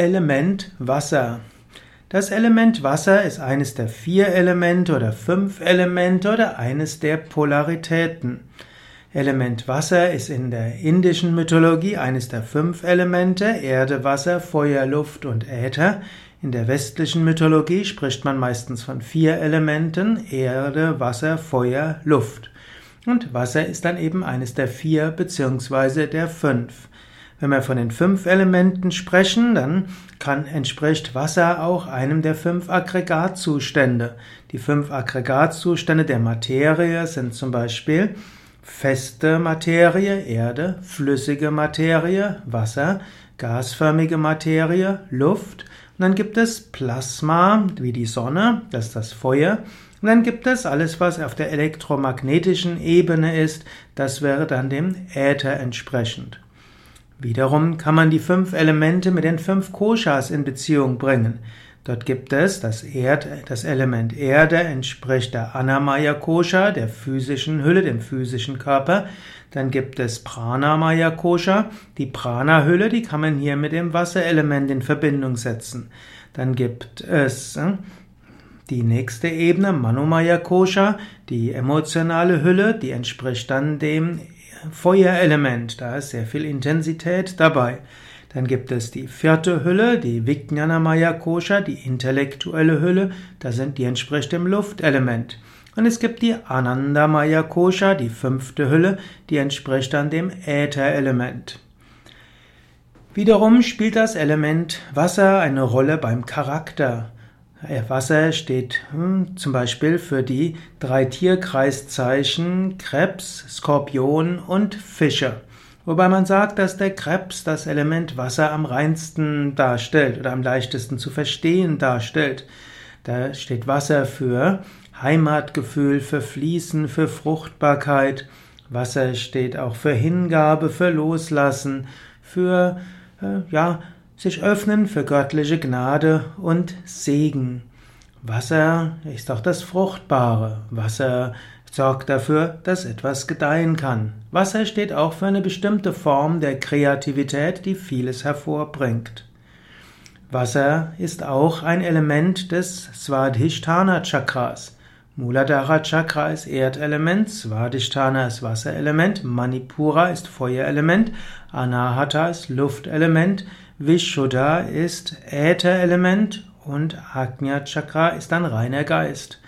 Element Wasser. Das Element Wasser ist eines der vier Elemente oder fünf Elemente oder eines der Polaritäten. Element Wasser ist in der indischen Mythologie eines der fünf Elemente Erde, Wasser, Feuer, Luft und Äther. In der westlichen Mythologie spricht man meistens von vier Elementen Erde, Wasser, Feuer, Luft. Und Wasser ist dann eben eines der vier beziehungsweise der fünf. Wenn wir von den fünf Elementen sprechen, dann kann, entspricht Wasser auch einem der fünf Aggregatzustände. Die fünf Aggregatzustände der Materie sind zum Beispiel feste Materie, Erde, flüssige Materie, Wasser, gasförmige Materie, Luft. Und dann gibt es Plasma, wie die Sonne, das ist das Feuer. Und dann gibt es alles, was auf der elektromagnetischen Ebene ist, das wäre dann dem Äther entsprechend. Wiederum kann man die fünf Elemente mit den fünf Koshas in Beziehung bringen. Dort gibt es das, Erd, das Element Erde entspricht der Anamaya Kosha, der physischen Hülle, dem physischen Körper. Dann gibt es Pranamaya Kosha, die Prana-Hülle, die kann man hier mit dem Wasserelement in Verbindung setzen. Dann gibt es äh, die nächste Ebene, Manomaya Kosha, die emotionale Hülle, die entspricht dann dem Feuerelement, da ist sehr viel Intensität dabei. Dann gibt es die vierte Hülle, die Vijnanamaya Kosha, die intellektuelle Hülle, da sind die entspricht dem Luftelement. Und es gibt die Anandamaya Kosha, die fünfte Hülle, die entspricht dann dem Ätherelement. Wiederum spielt das Element Wasser eine Rolle beim Charakter. Wasser steht hm, zum Beispiel für die drei Tierkreiszeichen Krebs, Skorpion und Fische. Wobei man sagt, dass der Krebs das Element Wasser am reinsten darstellt oder am leichtesten zu verstehen darstellt. Da steht Wasser für Heimatgefühl, für Fließen, für Fruchtbarkeit. Wasser steht auch für Hingabe, für Loslassen, für äh, ja, sich öffnen für göttliche Gnade und Segen. Wasser ist auch das Fruchtbare. Wasser sorgt dafür, dass etwas gedeihen kann. Wasser steht auch für eine bestimmte Form der Kreativität, die vieles hervorbringt. Wasser ist auch ein Element des Svadhisthana Chakras. Muladhara Chakra ist Erdelement, Svadhisthana ist Wasserelement, Manipura ist Feuerelement, Anahata ist Luftelement, Vishuddha ist Ätherelement und Agnya Chakra ist ein reiner Geist.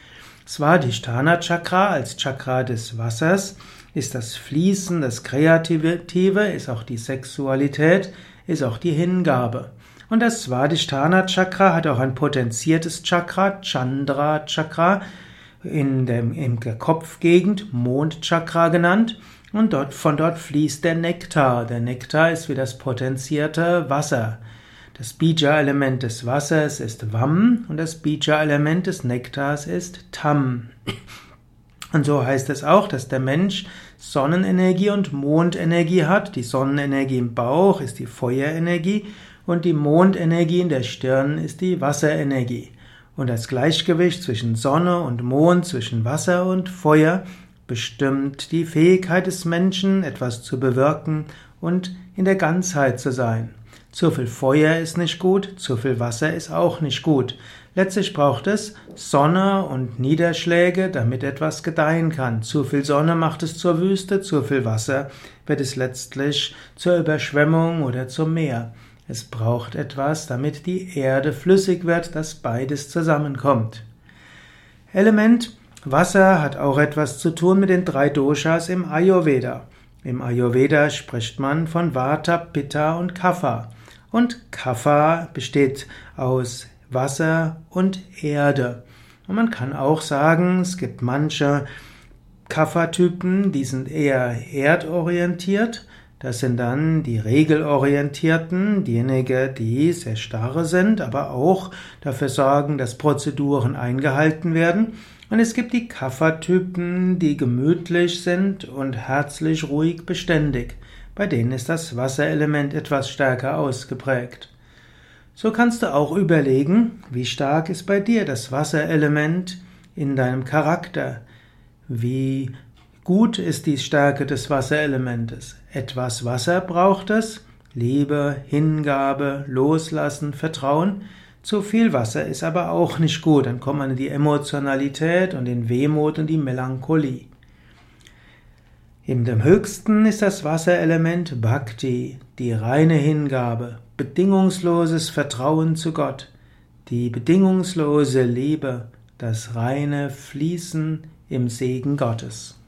Svadhisthana Chakra als Chakra des Wassers ist das Fließen, das Kreative, ist auch die Sexualität, ist auch die Hingabe. Und das Svadhisthana Chakra hat auch ein potenziertes Chakra, Chandra Chakra, in, dem, in der Kopfgegend, Mondchakra genannt. Und dort, von dort fließt der Nektar. Der Nektar ist wie das potenzierte Wasser. Das Bija-Element des Wassers ist Vam und das Bija-Element des Nektars ist Tam. Und so heißt es auch, dass der Mensch Sonnenenergie und Mondenergie hat. Die Sonnenenergie im Bauch ist die Feuerenergie und die Mondenergie in der Stirn ist die Wasserenergie. Und das Gleichgewicht zwischen Sonne und Mond, zwischen Wasser und Feuer bestimmt die Fähigkeit des Menschen, etwas zu bewirken und in der Ganzheit zu sein. Zu viel Feuer ist nicht gut, zu viel Wasser ist auch nicht gut. Letztlich braucht es Sonne und Niederschläge, damit etwas gedeihen kann. Zu viel Sonne macht es zur Wüste, zu viel Wasser wird es letztlich zur Überschwemmung oder zum Meer. Es braucht etwas, damit die Erde flüssig wird, dass beides zusammenkommt. Element Wasser hat auch etwas zu tun mit den drei Doshas im Ayurveda. Im Ayurveda spricht man von Vata, Pitta und Kapha. Und Kapha besteht aus Wasser und Erde. Und man kann auch sagen, es gibt manche Kapha-Typen, die sind eher erdorientiert das sind dann die regelorientierten, diejenigen, die sehr starre sind, aber auch dafür sorgen, dass Prozeduren eingehalten werden. Und es gibt die Kaffertypen, die gemütlich sind und herzlich ruhig beständig. Bei denen ist das Wasserelement etwas stärker ausgeprägt. So kannst du auch überlegen, wie stark ist bei dir das Wasserelement in deinem Charakter? Wie Gut ist die Stärke des Wasserelementes. Etwas Wasser braucht es, Liebe, Hingabe, Loslassen, Vertrauen. Zu viel Wasser ist aber auch nicht gut, dann kommt man in die Emotionalität und in Wehmut und die Melancholie. In dem höchsten ist das Wasserelement Bhakti, die reine Hingabe, bedingungsloses Vertrauen zu Gott, die bedingungslose Liebe, das reine Fließen im Segen Gottes.